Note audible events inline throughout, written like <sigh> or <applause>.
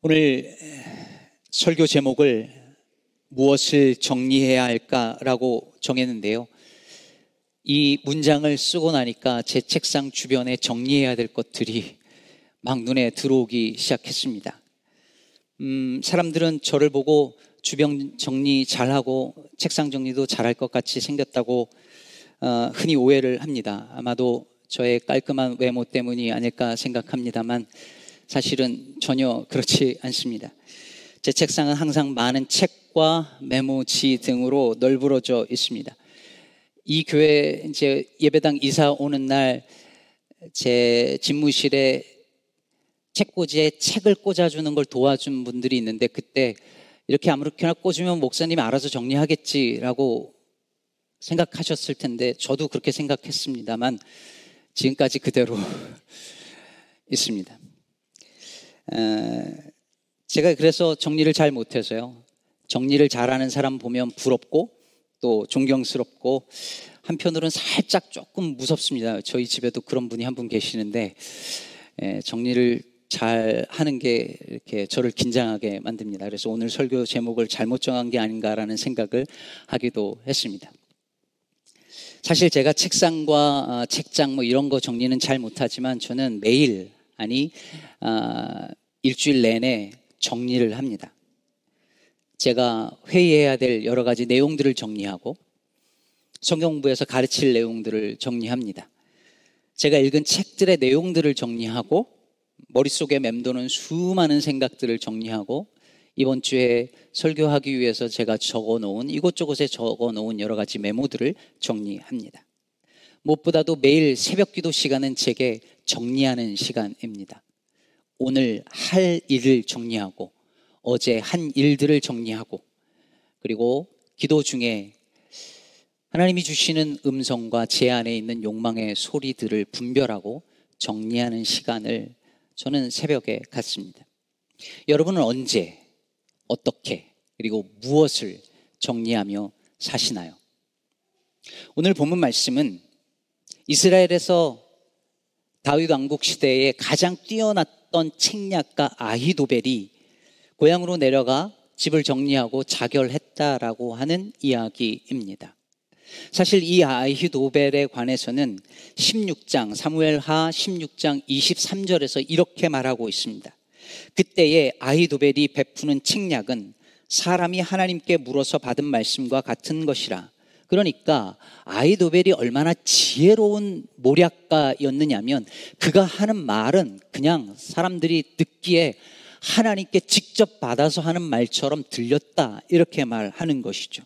오늘 설교 제목을 무엇을 정리해야 할까라고 정했는데요. 이 문장을 쓰고 나니까 제 책상 주변에 정리해야 될 것들이 막 눈에 들어오기 시작했습니다. 음, 사람들은 저를 보고 주변 정리 잘하고 책상 정리도 잘할 것 같이 생겼다고 어, 흔히 오해를 합니다. 아마도 저의 깔끔한 외모 때문이 아닐까 생각합니다만 사실은 전혀 그렇지 않습니다. 제 책상은 항상 많은 책과 메모지 등으로 널브러져 있습니다. 이 교회 이제 예배당 이사 오는 날 제 집무실에 책꽂이에 책을 꽂아주는 걸 도와준 분들이 있는데 그때 이렇게 아무렇게나 꽂으면 목사님이 알아서 정리하겠지라고 생각하셨을 텐데 저도 그렇게 생각했습니다만 지금까지 그대로 <laughs> 있습니다. 제가 그래서 정리를 잘 못해서요. 정리를 잘하는 사람 보면 부럽고 또 존경스럽고 한편으로는 살짝 조금 무섭습니다. 저희 집에도 그런 분이 한 분 계시는데 정리를 잘 하는 게 이렇게 저를 긴장하게 만듭니다. 그래서 오늘 설교 제목을 잘못 정한 게 아닌가라는 생각을 하기도 했습니다. 사실 제가 책상과 어, 책장 뭐 이런 거 정리는 잘 못하지만 저는 매일 아니 어, 일주일 내내 정리를 합니다. 제가 회의해야 될 여러 가지 내용들을 정리하고 성경부에서 가르칠 내용들을 정리합니다. 제가 읽은 책들의 내용들을 정리하고 머릿속에 맴도는 수많은 생각들을 정리하고 이번 주에 설교하기 위해서 제가 적어 놓은 이곳저곳에 적어 놓은 여러 가지 메모들을 정리합니다. 무엇보다도 매일 새벽 기도 시간은 제게 정리하는 시간입니다. 오늘 할 일을 정리하고 어제 한 일들을 정리하고 그리고 기도 중에 하나님이 주시는 음성과 제 안에 있는 욕망의 소리들을 분별하고 정리하는 시간을 저는 새벽에 갖습니다. 여러분은 언제, 어떻게, 그리고 무엇을 정리하며 사시나요? 오늘 본문 말씀은 이스라엘에서 다윗 왕국 시대에 가장 뛰어났던 책략가 아히도벨이 고향으로 내려가 집을 정리하고 자결했다라고 하는 이야기입니다. 사실 이 아히도벨에 관해서는 16장 사무엘하 16장 23절에서 이렇게 말하고 있습니다. 그때에 아히도벨이 베푸는 책략은 사람이 하나님께 물어서 받은 말씀과 같은 것이라. 그러니까 아이도벨이 얼마나 지혜로운 모략가였느냐면 그가 하는 말은 그냥 사람들이 듣기에 하나님께 직접 받아서 하는 말처럼 들렸다 이렇게 말하는 것이죠.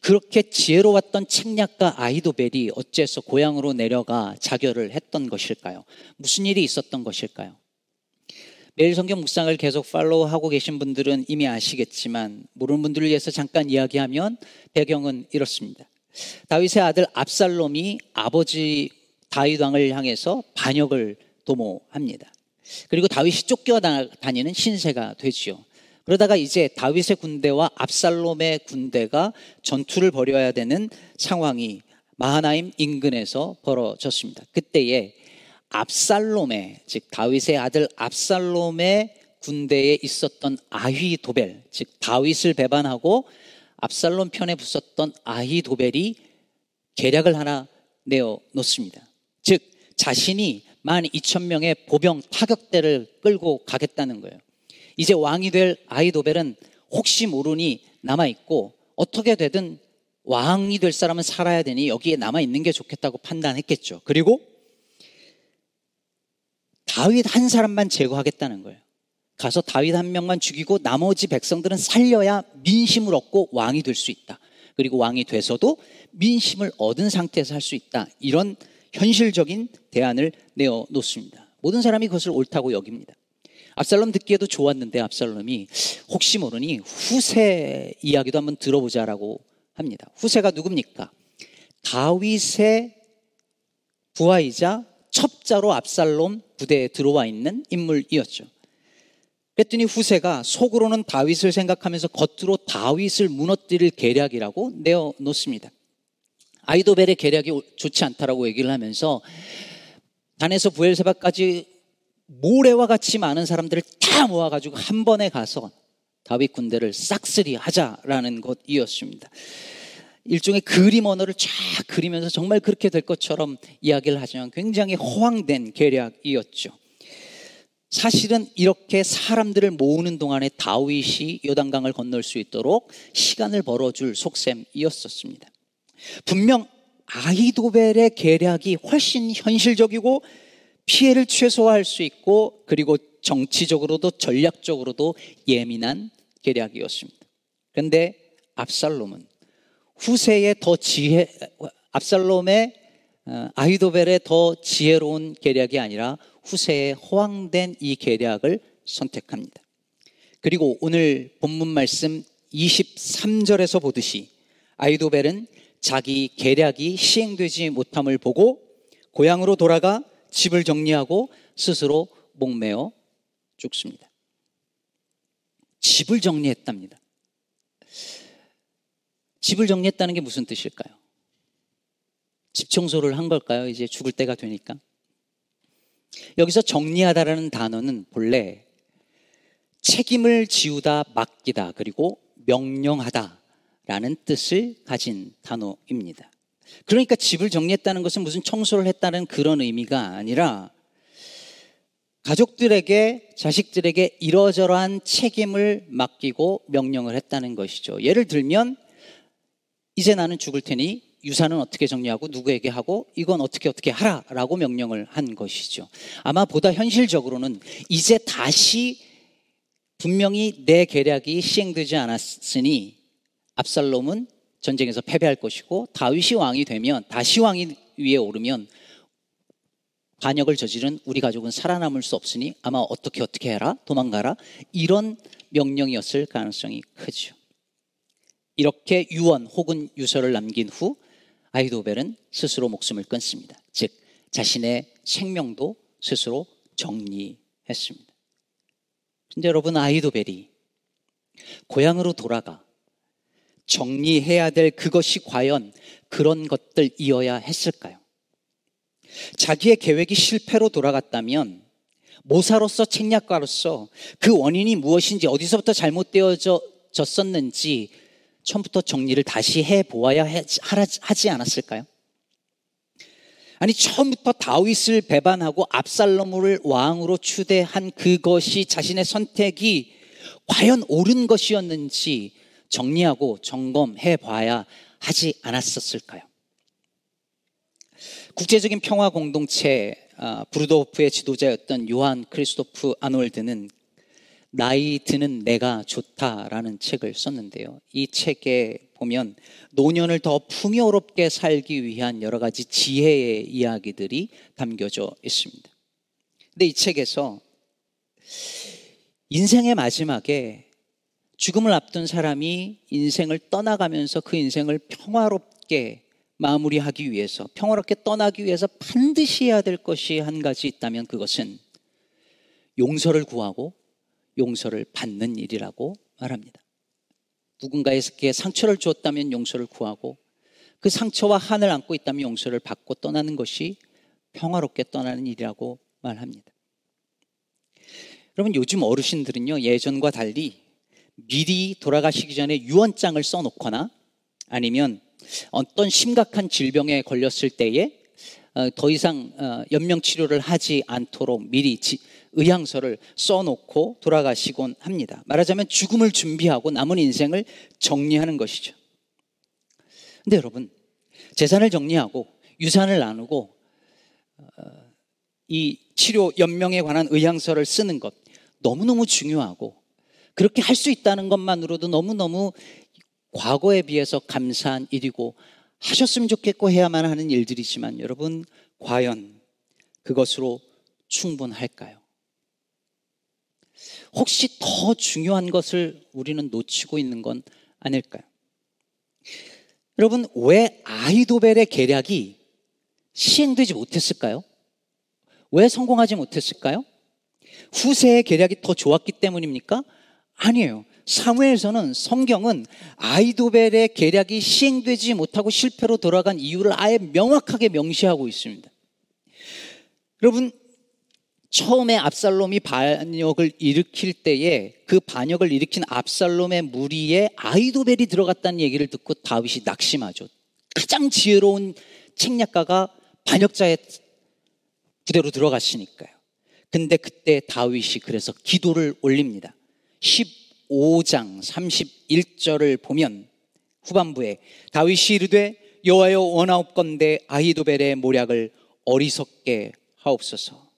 그렇게 지혜로웠던 책략가 아이도벨이 어째서 고향으로 내려가 자결을 했던 것일까요? 무슨 일이 있었던 것일까요? 매일 성경 묵상을 계속 팔로우하고 계신 분들은 이미 아시겠지만 모르는 분들을 위해서 잠깐 이야기하면 배경은 이렇습니다. 다윗의 아들 압살롬이 아버지 다윗 왕을 향해서 반역을 도모합니다. 그리고 다윗이 쫓겨다니는 신세가 되지요. 그러다가 이제 다윗의 군대와 압살롬의 군대가 전투를 벌여야 되는 상황이 마하나임 인근에서 벌어졌습니다. 그때에 압살롬의 즉 다윗의 아들 압살롬의 군대에 있었던 아휘 도벨 즉 다윗을 배반하고 압살롬 편에 붙었던 아히 도벨이 계략을 하나 내어 놓습니다. 즉 자신이 만 2천 명의 보병 타격대를 끌고 가겠다는 거예요. 이제 왕이 될 아히도벨은 혹시 모르니 남아 있고 어떻게 되든 왕이 될 사람은 살아야 되니 여기에 남아 있는 게 좋겠다고 판단했겠죠. 그리고 다윗 한 사람만 제거하겠다는 거예요. 가서 다윗 한 명만 죽이고 나머지 백성들은 살려야 민심을 얻고 왕이 될 수 있다. 그리고 왕이 돼서도 민심을 얻은 상태에서 할 수 있다. 이런 현실적인 대안을 내어 놓습니다. 모든 사람이 그것을 옳다고 여깁니다. 압살롬 듣기에도 좋았는데 압살롬이 혹시 모르니 후세 이야기도 한번 들어보자라고 합니다. 후세가 누굽니까? 다윗의 부하이자 첩자로 압살롬 부대에 들어와 있는 인물이었죠. 그랬더니 후세가 속으로는 다윗을 생각하면서 겉으로 다윗을 무너뜨릴 계략이라고 내어 놓습니다. 아이도벨의 계략이 좋지 않다라고 얘기를 하면서 단에서 부엘세바까지 모래와 같이 많은 사람들을 다 모아가지고 한 번에 가서 다윗 군대를 싹쓸이 하자라는 것이었습니다. 일종의 그림 언어를 쫙 그리면서 정말 그렇게 될 것처럼 이야기를 하지만 굉장히 허황된 계략이었죠. 사실은 이렇게 사람들을 모으는 동안에 다윗이 요단강을 건널 수 있도록 시간을 벌어줄 속셈이었었습니다. 분명 아이도벨의 계략이 훨씬 현실적이고 피해를 최소화할 수 있고 그리고 정치적으로도 전략적으로도 예민한 계략이었습니다. 그런데 압살롬은 후세의 더 지혜, 압살롬의 어, 아이도벨의 더 지혜로운 계략이 아니라 후세의 허황된 이 계략을 선택합니다. 그리고 오늘 본문 말씀 23절에서 보듯이 아이도벨은 자기 계략이 시행되지 못함을 보고 고향으로 돌아가 집을 정리하고 스스로 목매어 죽습니다. 집을 정리했답니다. 집을 정리했다는 게 무슨 뜻일까요? 집 청소를 한 걸까요? 이제 죽을 때가 되니까. 여기서 정리하다라는 단어는 본래 책임을 지우다, 맡기다, 그리고 명령하다라는 뜻을 가진 단어입니다. 그러니까 집을 정리했다는 것은 무슨 청소를 했다는 그런 의미가 아니라 가족들에게, 자식들에게 이러저러한 책임을 맡기고 명령을 했다는 것이죠. 예를 들면, 이제 나는 죽을 테니 유산은 어떻게 정리하고 누구에게 하고 이건 어떻게 어떻게 하라라고 명령을 한 것이죠. 아마 보다 현실적으로는 이제 다시 분명히 내 계략이 시행되지 않았으니 압살롬은 전쟁에서 패배할 것이고 다윗이 왕이 되면 다시 왕이 위에 오르면 반역을 저지른 우리 가족은 살아남을 수 없으니 아마 어떻게 어떻게 해라 도망가라 이런 명령이었을 가능성이 크죠. 이렇게 유언 혹은 유서를 남긴 후 아이도벨은 스스로 목숨을 끊습니다. 즉 자신의 생명도 스스로 정리했습니다. 근데 여러분 아이도벨이 고향으로 돌아가 정리해야 될 그것이 과연 그런 것들이어야 했을까요? 자기의 계획이 실패로 돌아갔다면 모사로서 책략가로서 그 원인이 무엇인지 어디서부터 잘못되어졌었는지 처음부터 정리를 다시 해 보아야 하지 않았을까요? 아니 처음부터 다윗을 배반하고 압살롬을 왕으로 추대한 그것이 자신의 선택이 과연 옳은 것이었는지 정리하고 점검해 봐야 하지 않았었을까요? 국제적인 평화 공동체 아, 브루도호프의 지도자였던 요한 크리스토프 아놀드는 나이 드는 내가 좋다라는 책을 썼는데요. 이 책에 보면 노년을 더 풍요롭게 살기 위한 여러 가지 지혜의 이야기들이 담겨져 있습니다. 근데 이 책에서 인생의 마지막에 죽음을 앞둔 사람이 인생을 떠나가면서 그 인생을 평화롭게 마무리하기 위해서, 평화롭게 떠나기 위해서 반드시 해야 될 것이 한 가지 있다면 그것은 용서를 구하고 용서를 받는 일이라고 말합니다. 누군가에게 상처를 주었다면 용서를 구하고 그 상처와 한을 안고 있다면 용서를 받고 떠나는 것이 평화롭게 떠나는 일이라고 말합니다. 여러분 요즘 어르신들은요 예전과 달리 미리 돌아가시기 전에 유언장을 써놓거나 아니면 어떤 심각한 질병에 걸렸을 때에 어, 더 이상 어, 연명 치료를 하지 않도록 미리 의향서를 써놓고 돌아가시곤 합니다. 말하자면 죽음을 준비하고 남은 인생을 정리하는 것이죠. 근데 여러분, 재산을 정리하고 유산을 나누고 어, 이 치료 연명에 관한 의향서를 쓰는 것 너무너무 중요하고 그렇게 할 수 있다는 것만으로도 너무너무 과거에 비해서 감사한 일이고 하셨으면 좋겠고 해야만 하는 일들이지만 여러분 과연 그것으로 충분할까요? 혹시 더 중요한 것을 우리는 놓치고 있는 건 아닐까요? 여러분, 왜 아이도벨의 계략이 시행되지 못했을까요? 왜 성공하지 못했을까요? 후세의 계략이 더 좋았기 때문입니까? 아니에요. 사무엘서는 성경은 아이도벨의 계략이 시행되지 못하고 실패로 돌아간 이유를 아예 명확하게 명시하고 있습니다. 여러분, 처음에 압살롬이 반역을 일으킬 때에 그 반역을 일으킨 압살롬의 무리에 아이도벨이 들어갔다는 얘기를 듣고 다윗이 낙심하죠. 가장 지혜로운 책략가가 반역자의 부대로 들어갔으니까요. 근데 그때 다윗이 그래서 기도를 올립니다. 15장 31절을 보면 후반부에 다윗이 이르되 여호와여 원하옵건대 아히도벨의 모략을 어리석게 하옵소서.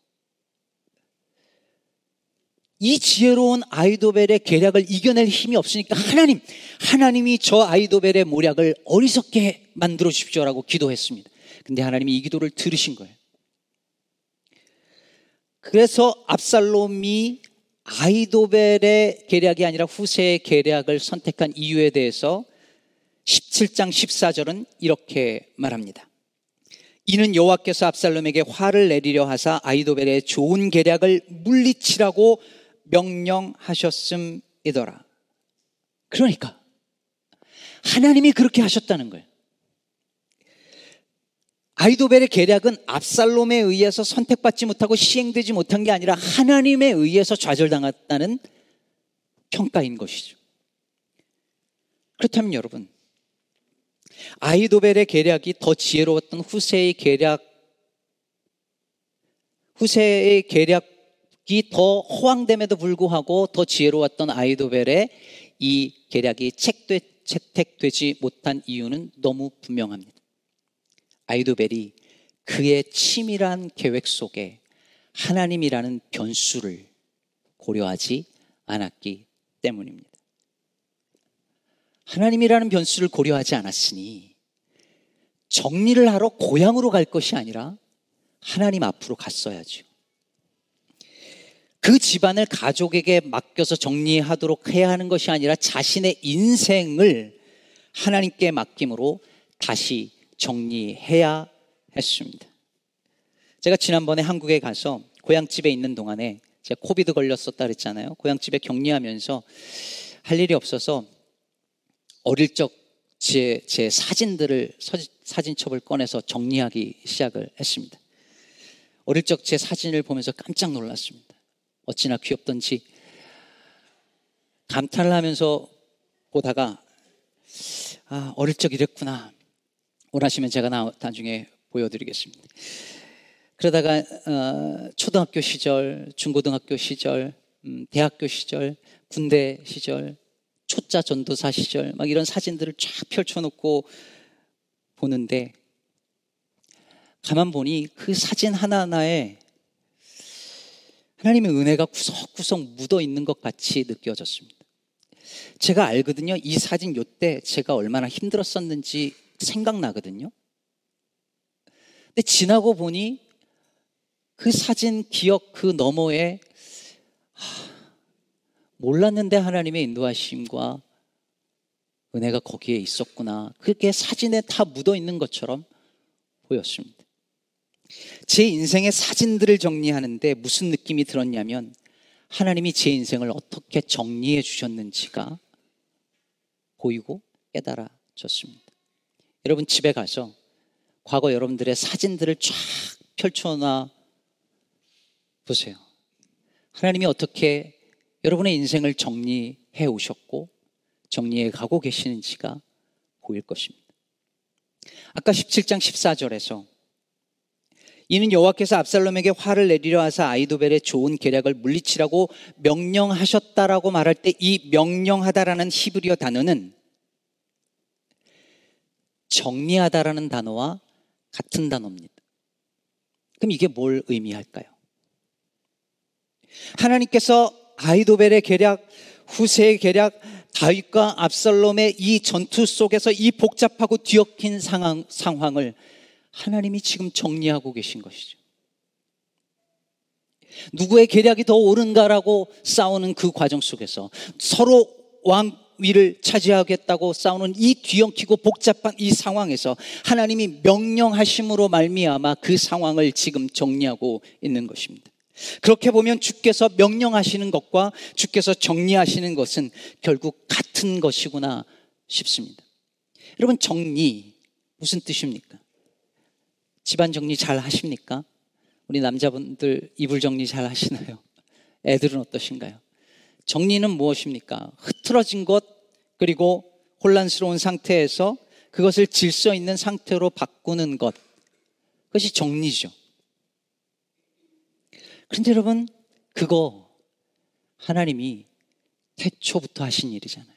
이 지혜로운 아이도벨의 계략을 이겨낼 힘이 없으니까 하나님, 하나님이 저 아이도벨의 모략을 어리석게 만들어 주십시오라고 기도했습니다. 근데 하나님이 이 기도를 들으신 거예요. 그래서 압살롬이 아이도벨의 계략이 아니라 후세의 계략을 선택한 이유에 대해서 17장 14절은 이렇게 말합니다. 이는 여호와께서 압살롬에게 화를 내리려 하사 아이도벨의 좋은 계략을 물리치라고 명령하셨음이더라. 그러니까 하나님이 그렇게 하셨다는 거예요. 아이도벨의 계략은 압살롬에 의해서 선택받지 못하고 시행되지 못한 게 아니라 하나님에 의해서 좌절당했다는 평가인 것이죠. 그렇다면 여러분, 아이도벨의 계략이 더 지혜로웠던 후세의 계략, 후세의 계략 이 더 허황됨에도 불구하고 더 지혜로웠던 아이도벨의 이 계략이 채택되지 못한 이유는 너무 분명합니다. 아이도벨이 그의 치밀한 계획 속에 하나님이라는 변수를 고려하지 않았기 때문입니다. 하나님이라는 변수를 고려하지 않았으니 정리를 하러 고향으로 갈 것이 아니라 하나님 앞으로 갔어야죠. 그 집안을 가족에게 맡겨서 정리하도록 해야 하는 것이 아니라 자신의 인생을 하나님께 맡김으로 다시 정리해야 했습니다. 제가 지난번에 한국에 가서 고향집에 있는 동안에 제가 코비드 걸렸었다 그랬잖아요. 고향집에 격리하면서 할 일이 없어서 어릴 적 제, 제 사진들을 사진첩을 꺼내서 정리하기 시작을 했습니다. 어릴 적 제 사진을 보면서 깜짝 놀랐습니다. 어찌나 귀엽던지 감탄을 하면서 보다가 아, 어릴 적 이랬구나. 원하시면 제가 나중에 보여드리겠습니다. 그러다가 어, 초등학교 시절, 중고등학교 시절, 음, 대학교 시절, 군대 시절, 초짜 전도사 시절 막 이런 사진들을 쫙 펼쳐놓고 보는데 가만 보니 그 사진 하나하나에 하나님의 은혜가 구석구석 묻어 있는 것 같이 느껴졌습니다. 제가 알거든요. 이 사진 요때 제가 얼마나 힘들었었는지 생각나거든요. 근데 지나고 보니 그 사진 기억 그 너머에 몰랐는데 하나님의 인도하심과 은혜가 거기에 있었구나. 그게 사진에 다 묻어 있는 것처럼 보였습니다. 제 인생의 사진들을 정리하는데 무슨 느낌이 들었냐면 하나님이 제 인생을 어떻게 정리해 주셨는지가 보이고 깨달아졌습니다. 여러분 집에 가서 과거 여러분들의 사진들을 쫙 펼쳐놔 보세요. 하나님이 어떻게 여러분의 인생을 정리해 오셨고 정리해 가고 계시는지가 보일 것입니다. 아까 17장 14절에서 이는 여호와께서 압살롬에게 화를 내리려 하사 아이도벨의 좋은 계략을 물리치라고 명령하셨다라고 말할 때 이 명령하다라는 히브리어 단어는 정리하다라는 단어와 같은 단어입니다. 그럼 이게 뭘 의미할까요? 하나님께서 아이도벨의 계략, 후세의 계략, 다윗과 압살롬의 이 전투 속에서 이 복잡하고 뒤엉킨 상황, 상황을 하나님이 지금 정리하고 계신 것이죠. 누구의 계략이 더 옳은가라고 싸우는 그 과정 속에서 서로 왕 위를 차지하겠다고 싸우는 이 뒤엉키고 복잡한 이 상황에서 하나님이 명령하심으로 말미암아 그 상황을 지금 정리하고 있는 것입니다. 그렇게 보면 주께서 명령하시는 것과 주께서 정리하시는 것은 결국 같은 것이구나 싶습니다. 여러분 정리 무슨 뜻입니까? 집안 정리 잘 하십니까? 우리 남자분들 이불 정리 잘 하시나요? 애들은 어떠신가요? 정리는 무엇입니까? 흐트러진 것, 그리고 혼란스러운 상태에서 그것을 질서 있는 상태로 바꾸는 것. 그것이 정리죠. 그런데 여러분, 그거 하나님이 태초부터 하신 일이잖아요.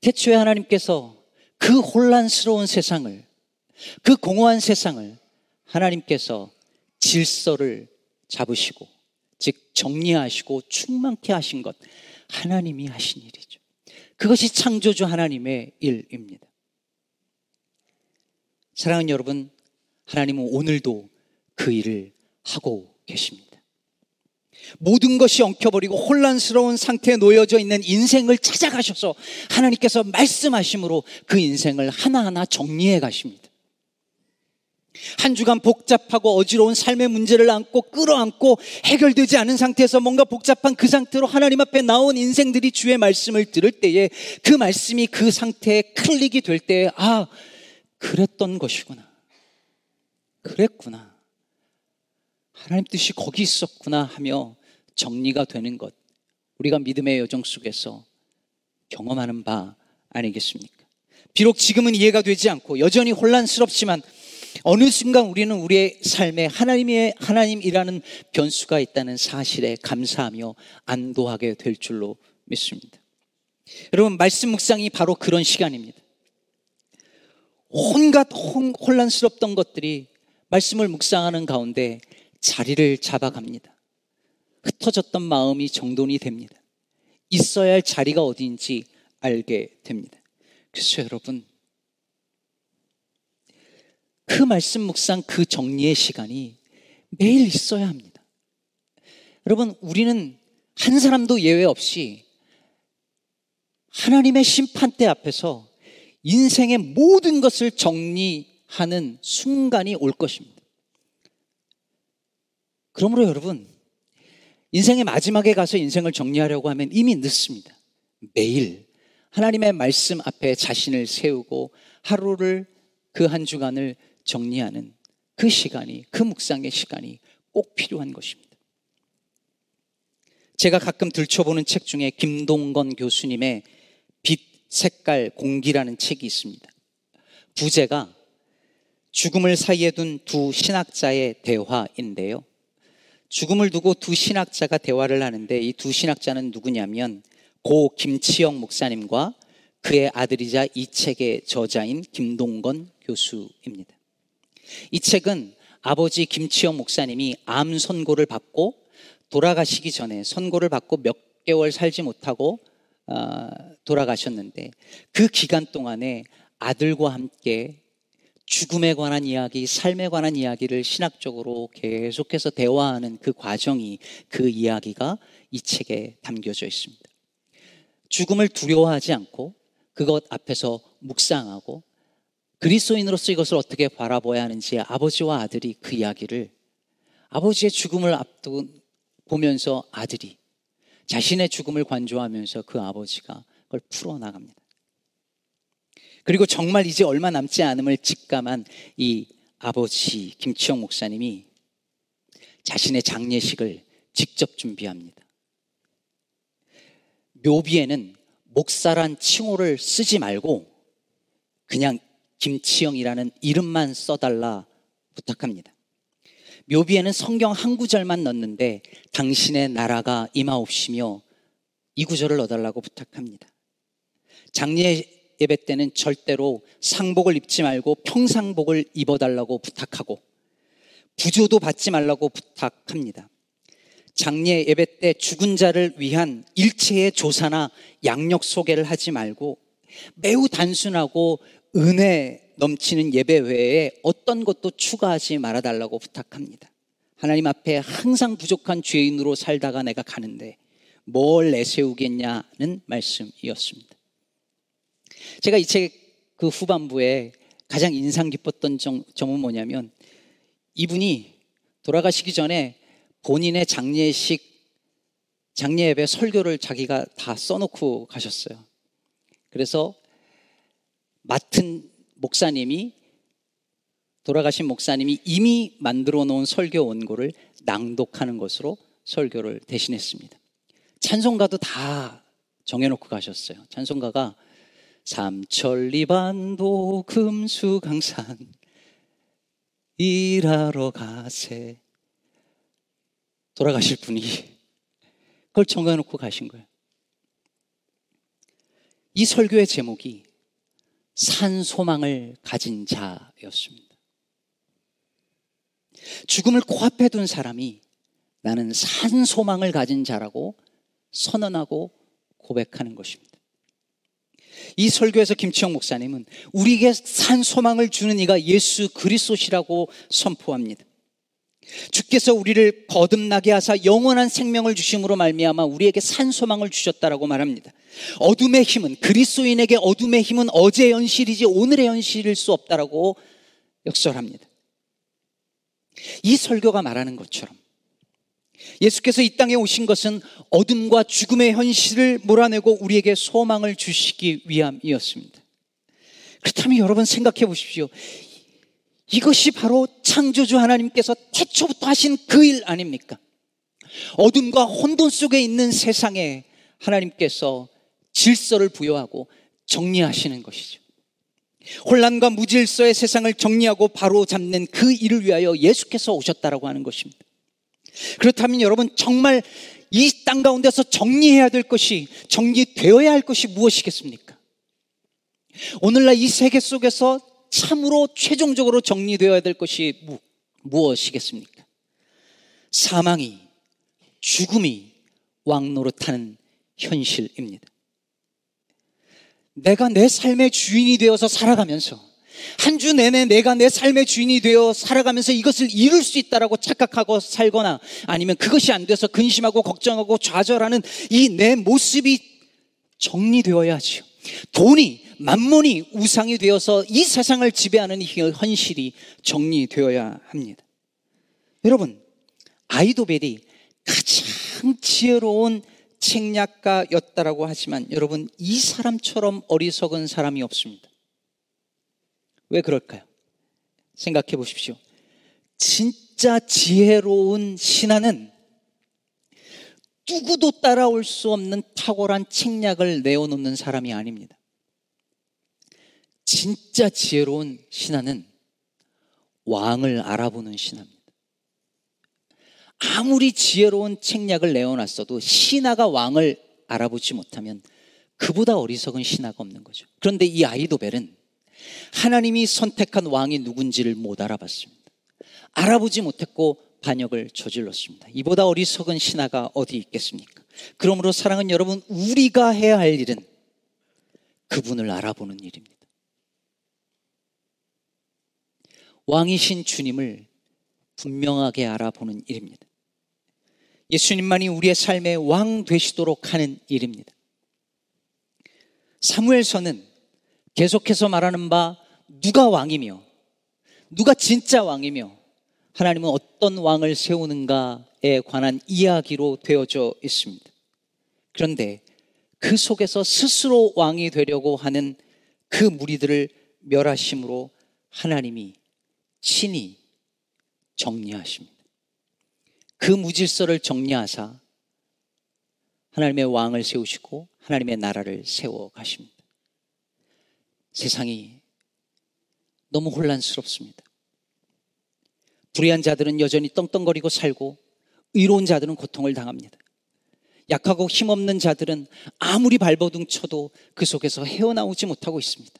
태초에 하나님께서 그 혼란스러운 세상을, 그 공허한 세상을 하나님께서 질서를 잡으시고, 즉, 정리하시고 충만케 하신 것, 하나님이 하신 일이죠. 그것이 창조주 하나님의 일입니다. 사랑하는 여러분, 하나님은 오늘도 그 일을 하고 계십니다. 모든 것이 엉켜버리고 혼란스러운 상태에 놓여져 있는 인생을 찾아가셔서 하나님께서 말씀하심으로 그 인생을 하나하나 정리해 가십니다. 한 주간 복잡하고 어지러운 삶의 문제를 안고 끌어안고 해결되지 않은 상태에서 뭔가 복잡한 그 상태로 하나님 앞에 나온 인생들이 주의 말씀을 들을 때에 그 말씀이 그 상태에 클릭이 될 때에 아, 그랬던 것이구나. 그랬구나. 하나님 뜻이 거기 있었구나 하며 정리가 되는 것. 우리가 믿음의 여정 속에서 경험하는 바 아니겠습니까? 비록 지금은 이해가 되지 않고 여전히 혼란스럽지만 어느 순간 우리는 우리의 삶에 하나님의 하나님이라는 변수가 있다는 사실에 감사하며 안도하게 될 줄로 믿습니다. 여러분 말씀 묵상이 바로 그런 시간입니다. 온갖 혼란스럽던 것들이 말씀을 묵상하는 가운데 자리를 잡아갑니다. 흩어졌던 마음이 정돈이 됩니다. 있어야 할 자리가 어디인지 알게 됩니다. 그래서 여러분, 그 말씀 묵상 그 정리의 시간이 매일 있어야 합니다. 여러분, 우리는 한 사람도 예외 없이 하나님의 심판대 앞에서 인생의 모든 것을 정리하는 순간이 올 것입니다. 그러므로 여러분, 인생의 마지막에 가서 인생을 정리하려고 하면 이미 늦습니다. 매일 하나님의 말씀 앞에 자신을 세우고 하루를 그 한 주간을 정리하는 그 시간이, 그 묵상의 시간이 꼭 필요한 것입니다. 제가 가끔 들춰보는 책 중에 김동건 교수님의 빛, 색깔, 공기라는 책이 있습니다. 부제가 죽음을 사이에 둔 두 신학자의 대화인데요. 죽음을 두고 두 신학자가 대화를 하는데 이 두 신학자는 누구냐면 고 김치영 목사님과 그의 아들이자 이 책의 저자인 김동건 교수입니다. 이 책은 아버지 김치영 목사님이 암 선고를 받고 돌아가시기 전에 선고를 받고 몇 개월 살지 못하고 어, 돌아가셨는데 그 기간 동안에 아들과 함께 죽음에 관한 이야기, 삶에 관한 이야기를 신학적으로 계속해서 대화하는 그 과정이 그 이야기가 이 책에 담겨져 있습니다. 죽음을 두려워하지 않고 그것 앞에서 묵상하고 그리스도인으로서 이것을 어떻게 바라봐야 하는지 아버지와 아들이 그 이야기를 아버지의 죽음을 앞두고 보면서 아들이 자신의 죽음을 관조하면서 그 아버지가 그걸 풀어 나갑니다. 그리고 정말 이제 얼마 남지 않음을 직감한 이 아버지 김치영 목사님이 자신의 장례식을 직접 준비합니다. 묘비에는 목사란 칭호를 쓰지 말고 그냥 김치영이라는 이름만 써달라 부탁합니다. 묘비에는 성경 한 구절만 넣는데 당신의 나라가 임하옵시며 이 구절을 넣어달라고 부탁합니다. 장례 예배 때는 절대로 상복을 입지 말고 평상복을 입어달라고 부탁하고 부조도 받지 말라고 부탁합니다. 장례 예배 때 죽은 자를 위한 일체의 조사나 양력 소개를 하지 말고 매우 단순하고 은혜 넘치는 예배 외에 어떤 것도 추가하지 말아달라고 부탁합니다. 하나님 앞에 항상 부족한 죄인으로 살다가 내가 가는데 뭘 내세우겠냐는 말씀이었습니다. 제가 이 책 그 후반부에 가장 인상 깊었던 점, 점은 뭐냐면 이분이 돌아가시기 전에 본인의 장례식 장례 예배 설교를 자기가 다 써놓고 가셨어요. 그래서 맡은 목사님이 돌아가신 목사님이 이미 만들어 놓은 설교 원고를 낭독하는 것으로 설교를 대신했습니다. 찬송가도 다 정해놓고 가셨어요. 찬송가가 삼천리반도 금수강산 일하러 가세 돌아가실 분이 그걸 정해놓고 가신 거예요. 이 설교의 제목이 산 소망을 가진 자였습니다. 죽음을 코앞에 둔 사람이 나는 산 소망을 가진 자라고 선언하고 고백하는 것입니다. 이 설교에서 김치영 목사님은 우리에게 산 소망을 주는 이가 예수 그리스도시라고 선포합니다. 주께서 우리를 거듭나게 하사 영원한 생명을 주심으로 말미암아 우리에게 산 소망을 주셨다라고 말합니다. 어둠의 힘은 그리스도인에게 어둠의 힘은 어제의 현실이지 오늘의 현실일 수 없다라고 역설합니다. 이 설교가 말하는 것처럼 예수께서 이 땅에 오신 것은 어둠과 죽음의 현실을 몰아내고 우리에게 소망을 주시기 위함이었습니다. 그렇다면 여러분 생각해 보십시오. 이것이 바로 창조주 하나님께서 태초부터 하신 그 일 아닙니까? 어둠과 혼돈 속에 있는 세상에 하나님께서 질서를 부여하고 정리하시는 것이죠. 혼란과 무질서의 세상을 정리하고 바로 잡는 그 일을 위하여 예수께서 오셨다라고 하는 것입니다. 그렇다면 여러분 정말 이 땅 가운데서 정리해야 될 것이 정리되어야 할 것이 무엇이겠습니까? 오늘날 이 세계 속에서 참으로 최종적으로 정리되어야 될 것이 무, 무엇이겠습니까? 사망이, 죽음이 왕노릇하는 현실입니다. 내가 내 삶의 주인이 되어서 살아가면서 한 주 내내 내가 내 삶의 주인이 되어 살아가면서 이것을 이룰 수 있다라고 착각하고 살거나 아니면 그것이 안 돼서 근심하고 걱정하고 좌절하는 이 내 모습이 정리되어야지요. 돈이 만몬이 우상이 되어서 이 세상을 지배하는 이 현실이 정리되어야 합니다. 여러분, 아이도벨이 가장 지혜로운 책략가였다라고 하지만 여러분, 이 사람처럼 어리석은 사람이 없습니다. 왜 그럴까요? 생각해 보십시오. 진짜 지혜로운 신하는 누구도 따라올 수 없는 탁월한 책략을 내어놓는 사람이 아닙니다. 진짜 지혜로운 신하는 왕을 알아보는 신하입니다. 아무리 지혜로운 책략을 내어놨어도 신하가 왕을 알아보지 못하면 그보다 어리석은 신하가 없는 거죠. 그런데 이 아이도벨은 하나님이 선택한 왕이 누군지를 못 알아봤습니다. 알아보지 못했고 반역을 저질렀습니다. 이보다 어리석은 신하가 어디 있겠습니까? 그러므로 사랑은 여러분, 우리가 해야 할 일은 그분을 알아보는 일입니다. 왕이신 주님을 분명하게 알아보는 일입니다. 예수님만이 우리의 삶의 왕 되시도록 하는 일입니다. 사무엘서는 계속해서 말하는 바 누가 왕이며 누가 진짜 왕이며 하나님은 어떤 왕을 세우는가에 관한 이야기로 되어져 있습니다. 그런데 그 속에서 스스로 왕이 되려고 하는 그 무리들을 멸하심으로 하나님이 신이 정리하십니다. 그 무질서를 정리하사 하나님의 왕을 세우시고 하나님의 나라를 세워 가십니다. 세상이 너무 혼란스럽습니다. 불의한 자들은 여전히 떵떵거리고 살고 의로운 자들은 고통을 당합니다. 약하고 힘없는 자들은 아무리 발버둥 쳐도 그 속에서 헤어나오지 못하고 있습니다.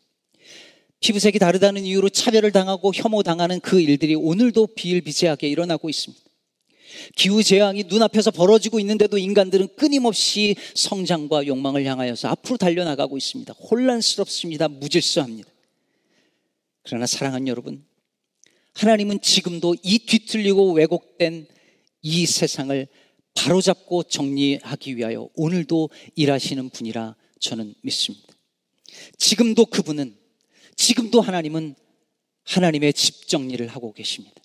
피부색이 다르다는 이유로 차별을 당하고 혐오당하는 그 일들이 오늘도 비일비재하게 일어나고 있습니다. 기후 재앙이 눈앞에서 벌어지고 있는데도 인간들은 끊임없이 성장과 욕망을 향하여서 앞으로 달려나가고 있습니다. 혼란스럽습니다. 무질서합니다. 그러나 사랑하는 여러분, 하나님은 지금도 이 뒤틀리고 왜곡된 이 세상을 바로잡고 정리하기 위하여 오늘도 일하시는 분이라 저는 믿습니다. 지금도 그분은 지금도 하나님은 하나님의 집 정리를 하고 계십니다.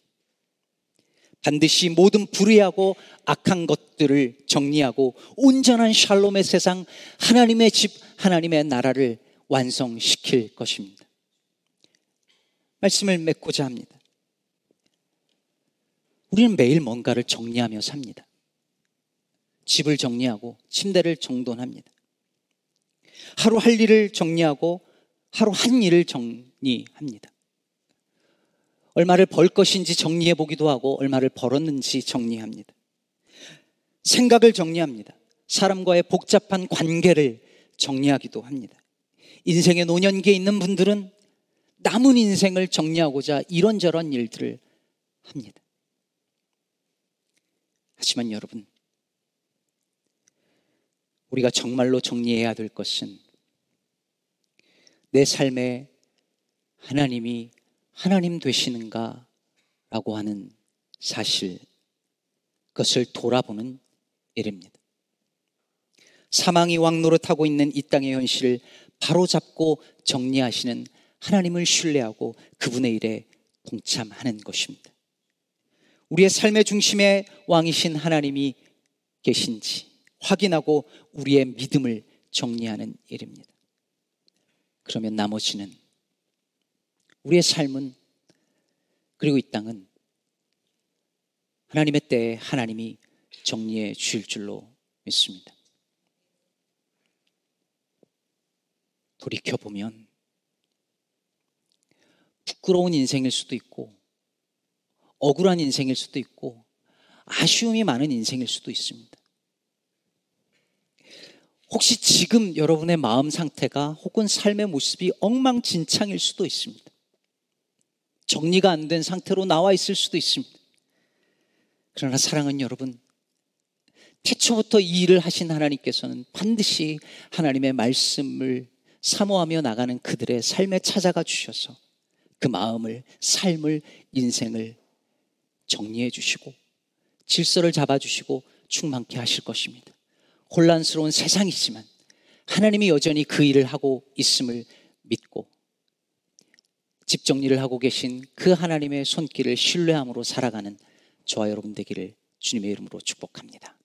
반드시 모든 불의하고 악한 것들을 정리하고 온전한 샬롬의 세상, 하나님의 집, 하나님의 나라를 완성시킬 것입니다. 말씀을 맺고자 합니다. 우리는 매일 뭔가를 정리하며 삽니다. 집을 정리하고 침대를 정돈합니다. 하루 할 일을 정리하고 하루 한 일을 정리합니다. 얼마를 벌 것인지 정리해 보기도 하고 얼마를 벌었는지 정리합니다. 생각을 정리합니다. 사람과의 복잡한 관계를 정리하기도 합니다. 인생의 노년기에 있는 분들은 남은 인생을 정리하고자 이런저런 일들을 합니다. 하지만 여러분, 우리가 정말로 정리해야 될 것은 내 삶에 하나님이 하나님 되시는가 라고 하는 사실, 그것을 돌아보는 일입니다. 사망이 왕노릇하고 있는 이 땅의 현실을 바로잡고 정리하시는 하나님을 신뢰하고 그분의 일에 동참하는 것입니다. 우리의 삶의 중심에 왕이신 하나님이 계신지 확인하고 우리의 믿음을 정리하는 일입니다. 그러면 나머지는 우리의 삶은 그리고 이 땅은 하나님의 때에 하나님이 정리해 주실 줄로 믿습니다. 돌이켜보면 부끄러운 인생일 수도 있고 억울한 인생일 수도 있고 아쉬움이 많은 인생일 수도 있습니다. 혹시 지금 여러분의 마음 상태가 혹은 삶의 모습이 엉망진창일 수도 있습니다. 정리가 안 된 상태로 나와 있을 수도 있습니다. 그러나 사랑은 여러분, 태초부터 이 일을 하신 하나님께서는 반드시 하나님의 말씀을 사모하며 나가는 그들의 삶에 찾아가 주셔서 그 마음을, 삶을, 인생을 정리해 주시고 질서를 잡아 주시고 충만케 하실 것입니다. 혼란스러운 세상이지만 하나님이 여전히 그 일을 하고 있음을 믿고 집 정리를 하고 계신 그 하나님의 손길을 신뢰함으로 살아가는 저와 여러분 되기를 주님의 이름으로 축복합니다.